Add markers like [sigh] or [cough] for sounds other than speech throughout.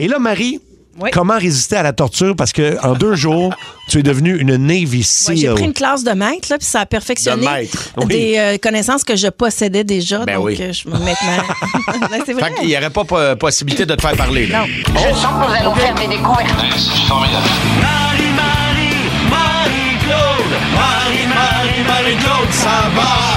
Et là, Marie, Oui. comment résister à la torture? Parce que en deux [laughs] jours, tu es devenue une Navy Ouais, SEAL. J'ai pris une classe de maître, là, puis ça a perfectionné De maître, oui. des euh, connaissances que je possédais déjà. Ben donc, oui. euh, je me mets maintenant. [laughs] Ben, c'est vrai. Fait qu'il n'y aurait pas po- possibilité de te faire parler. là. Non. Je sens que nous allons faire des découvertes. Marie, Marie, Marie-Claude. Marie, Marie, Marie-Claude, ça va.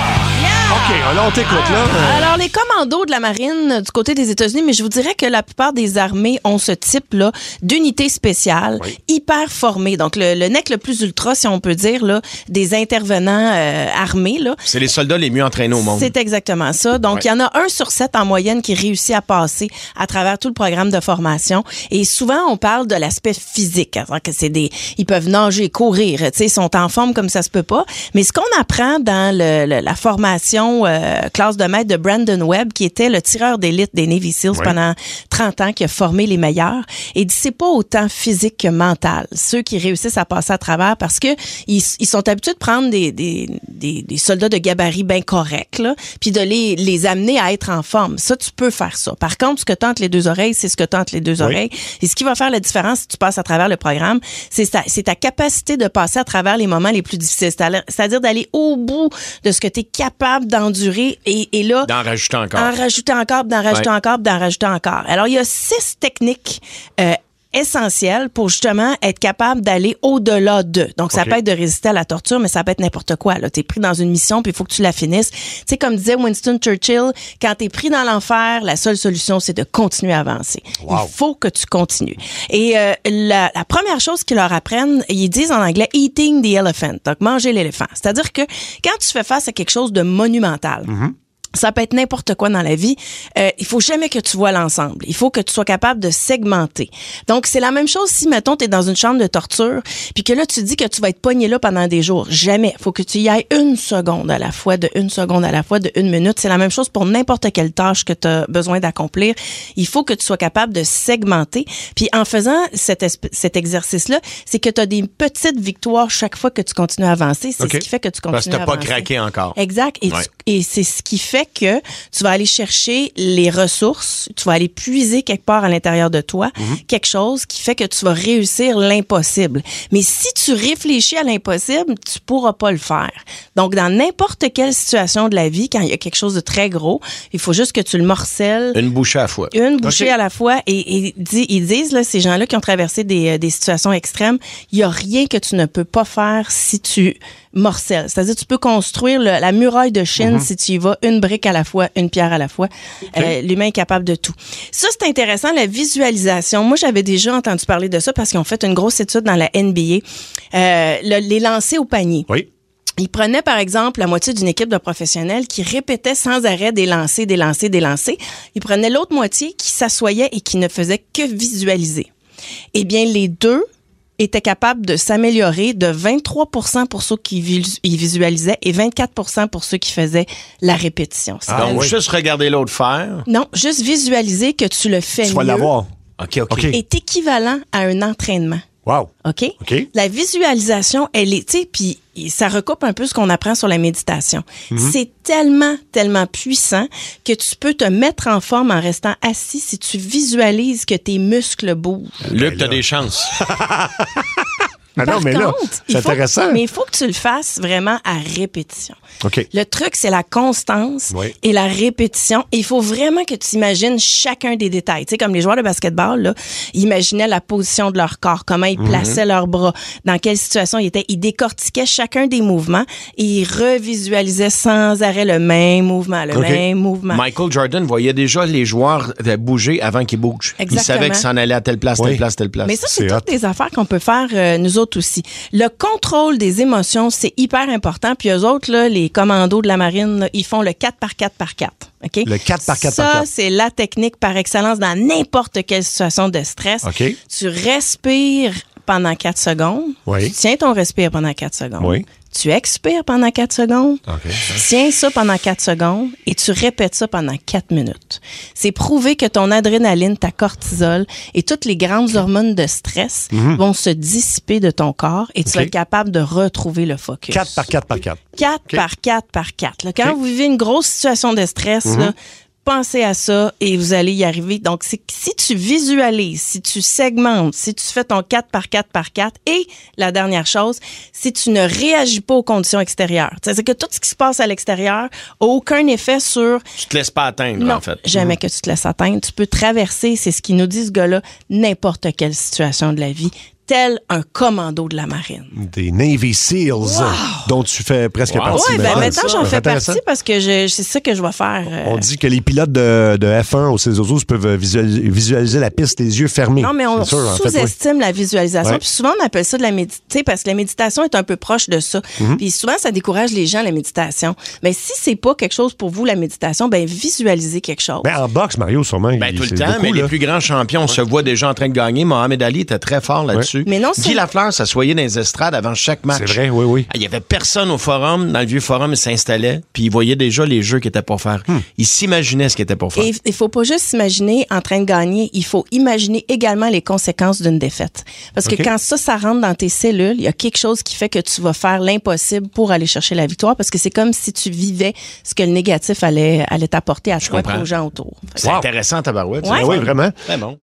OK, là, on t'écoute, là. Euh, Alors, les commandos de la marine euh, du côté des États-Unis, mais je vous dirais que la plupart des armées ont ce type-là d'unité spéciale, hyper formée. Donc, le, le nec le plus ultra, si on peut dire, là, des intervenants euh, armés, là. C'est les soldats les mieux entraînés au monde. C'est exactement ça. Donc, il y en a un sur sept en moyenne qui réussit à passer à travers tout le programme de formation. Et souvent, on parle de l'aspect physique. hein, que c'est des, ils peuvent nager, courir, tu sais, ils sont en forme comme ça se peut pas. Mais ce qu'on apprend dans le- le- la formation euh, classe de maître de Brandon Webb, qui était le tireur d'élite des Navy Seals pendant 30 ans, qui a formé les meilleurs, et dit c'est pas autant physique que mental. Ceux qui réussissent à passer à travers parce que ils, ils sont habitués de prendre des, des, des, des soldats de gabarit bien corrects, puis de les, les amener à être en forme. Ça, tu peux faire ça. Par contre, ce que tente les deux oreilles, c'est ce que tente les deux oreilles. Et ce qui va faire la différence si tu passes à travers le programme, c'est ta, c'est ta capacité de passer à travers les moments les plus difficiles. C'est-à-dire c'est-à-dire d'aller au bout de ce que tu es capable d'endurer et, et là, D'en rajouter encore. en rajouter encore, d'en rajouter Ouais. encore, d'en rajouter encore. Alors, il y a six techniques euh, essentielles pour justement être capable d'aller au-delà de. Donc, ça peut être de résister à la torture, mais ça peut être n'importe quoi. Tu es pris dans une mission, puis il faut que tu la finisses. Tu sais, comme disait Winston Churchill, quand tu es pris dans l'enfer, la seule solution, c'est de continuer à avancer. Wow. Il faut que tu continues. Et euh, la, la première chose qu'ils leur apprennent, ils disent en anglais « eating the elephant », donc manger l'éléphant. C'est-à-dire que quand tu fais face à quelque chose de monumental, ça peut être n'importe quoi dans la vie. Euh, il faut jamais que tu vois l'ensemble. Il faut que tu sois capable de segmenter. Donc, c'est la même chose si, mettons, tu es dans une chambre de torture, puis que là, tu dis que tu vas être pogné là pendant des jours. Jamais. faut que tu y ailles une seconde à la fois, de une seconde à la fois, de une minute. C'est la même chose pour n'importe quelle tâche que tu as besoin d'accomplir. Il faut que tu sois capable de segmenter. Puis en faisant cet, cet exercice-là, c'est que tu as des petites victoires chaque fois que tu continues à avancer. C'est ce qui fait que tu continues Parce que à pas craqué encore. Exact. Et, tu- Ouais. et c'est ce qui fait que tu vas aller chercher les ressources, tu vas aller puiser quelque part à l'intérieur de toi quelque chose qui fait que tu vas réussir l'impossible. Mais si tu réfléchis à l'impossible, tu pourras pas le faire. Donc, dans n'importe quelle situation de la vie, quand il y a quelque chose de très gros, il faut juste que tu le morcelles Une bouchée à la fois. une bouchée à la fois et, ils disent là ces gens-là qui ont traversé des, euh, des situations extrêmes, il y a rien que tu ne peux pas faire si tu morcelles. C'est-à-dire tu peux construire le- la muraille de Chine si tu y vas une brique à la fois, une pierre à la fois. Euh, L'humain est capable de tout. Ça c'est intéressant la visualisation. Moi j'avais déjà entendu parler de ça parce qu'ils ont fait une grosse étude dans la NBA. Euh, le- les lancers au panier. Oui. Il prenait, par exemple, la moitié d'une équipe de professionnels qui répétait sans arrêt des lancers, des lancers, des lancers. Il prenait l'autre moitié qui s'assoyait et qui ne faisait que visualiser. Eh bien, les deux étaient capables de s'améliorer de 23% pour ceux qui visualisaient et 24% pour ceux qui faisaient la répétition. Donc, C'est-à-dire- oui. juste regarder l'autre faire? Non, juste visualiser que tu le fais Tu vas mieux l'avoir. OK, OK. OK. est équivalent à un entraînement. Wow. OK? OK. La visualisation, elle est, tu sais, puis ça recoupe un peu ce qu'on apprend sur la méditation. C'est tellement, tellement puissant que tu peux te mettre en forme en restant assis si tu visualises que tes muscles bougent. Luc, t'as des chances. [laughs] Ah Par non, mais là, contre, il c'est faut- intéressant. Mais il faut que tu le fasses vraiment à répétition. OK. Le truc, c'est la constance Oui. et la répétition. Il faut vraiment que tu imagines chacun des détails. Tu sais, comme les joueurs de basketball, là, ils imaginaient la position de leur corps, comment Mhm. ils plaçaient leurs bras, dans quelle situation ils étaient. Ils décortiquaient chacun des mouvements et ils revisualisaient sans arrêt le même mouvement, le même mouvement. Michael Jordan voyait déjà les joueurs euh, bouger avant qu'ils bougent. Il Exactement. savait qu'ils s'en allaient à telle place, Oui. telle place, telle place. Mais ça, c'est C'est toutes hot. des affaires qu'on peut faire euh, nous autres aussi. Le contrôle des émotions, c'est hyper important. Puis eux autres, là, les commandos de la marine, là, ils font le 4 par 4 par 4. OK? Le 4 par 4 ça, par 4. c'est la technique par excellence dans n'importe quelle situation de stress. OK. Tu respires pendant 4 secondes. Oui. Tu tiens ton respire pendant 4 secondes. Oui. Tu expires pendant 4 secondes. Tiens ça pendant 4 secondes et tu répètes ça pendant 4 minutes. C'est prouvé que ton adrénaline, ta cortisol et toutes les grandes hormones de stress vont se dissiper de ton corps et tu Mhm. OK. vas être capable de retrouver le focus. 4 par 4 par 4. 4 par 4 par 4. Là, quand vous vivez une grosse situation de stress, là, Pensez à ça et vous allez y arriver. Donc, c'est si tu visualises, si tu segmentes, si tu fais ton 4 par 4 par 4 et la dernière chose, si tu ne réagis pas aux conditions extérieures. C'est que tout ce qui se passe à l'extérieur a aucun effet sur Tu te laisses pas atteindre, non, en fait. jamais que tu te laisses atteindre. Tu peux traverser, c'est ce qui nous dit ce gars-là, n'importe quelle situation de la vie, tel un commando de la marine. Des Navy Seals, dont tu fais presque Wow. partie. Oui, ben maintenant. maintenant, j'en fais partie parce que c'est ça que je vais faire. euh, On dit que les pilotes de, de F1 au Cézosos peuvent visualiser, visualiser la piste les yeux fermés. Non, mais on en fait, oui. sous-estime la visualisation. Ouais. Puis souvent, on appelle ça de la méditation parce que la méditation est un peu proche de ça. Mhm. Puis souvent, ça décourage les gens, la méditation. Mais si c'est pas quelque chose pour vous, la méditation, ben visualisez quelque chose. Ben, en boxe, Mario, sûrement. Ben, il- tout le temps, beaucoup, mais là. les plus grands champions se voient déjà en train de gagner. Mohamed Ali était très fort là-dessus. Mais non, Guy Lafleur s'assoyait dans les estrades avant chaque match. C'est vrai, oui, oui. Ah, Il y avait personne au forum, dans le vieux forum, il s'installait, puis il voyait déjà les jeux qu'il était pour faire. Hmm. Il s'imaginait ce qu'il était pour faire. Et il faut pas juste s'imaginer en train de gagner, il faut imaginer également les conséquences d'une défaite. Parce que quand ça, ça rentre dans tes cellules, il y a quelque chose qui fait que tu vas faire l'impossible pour aller chercher la victoire parce que c'est comme si tu vivais ce que le négatif allait, allait t'apporter à toi et aux gens autour. C'est intéressant, Tabarouette. Ouais. Ah oui, vraiment. Très bon.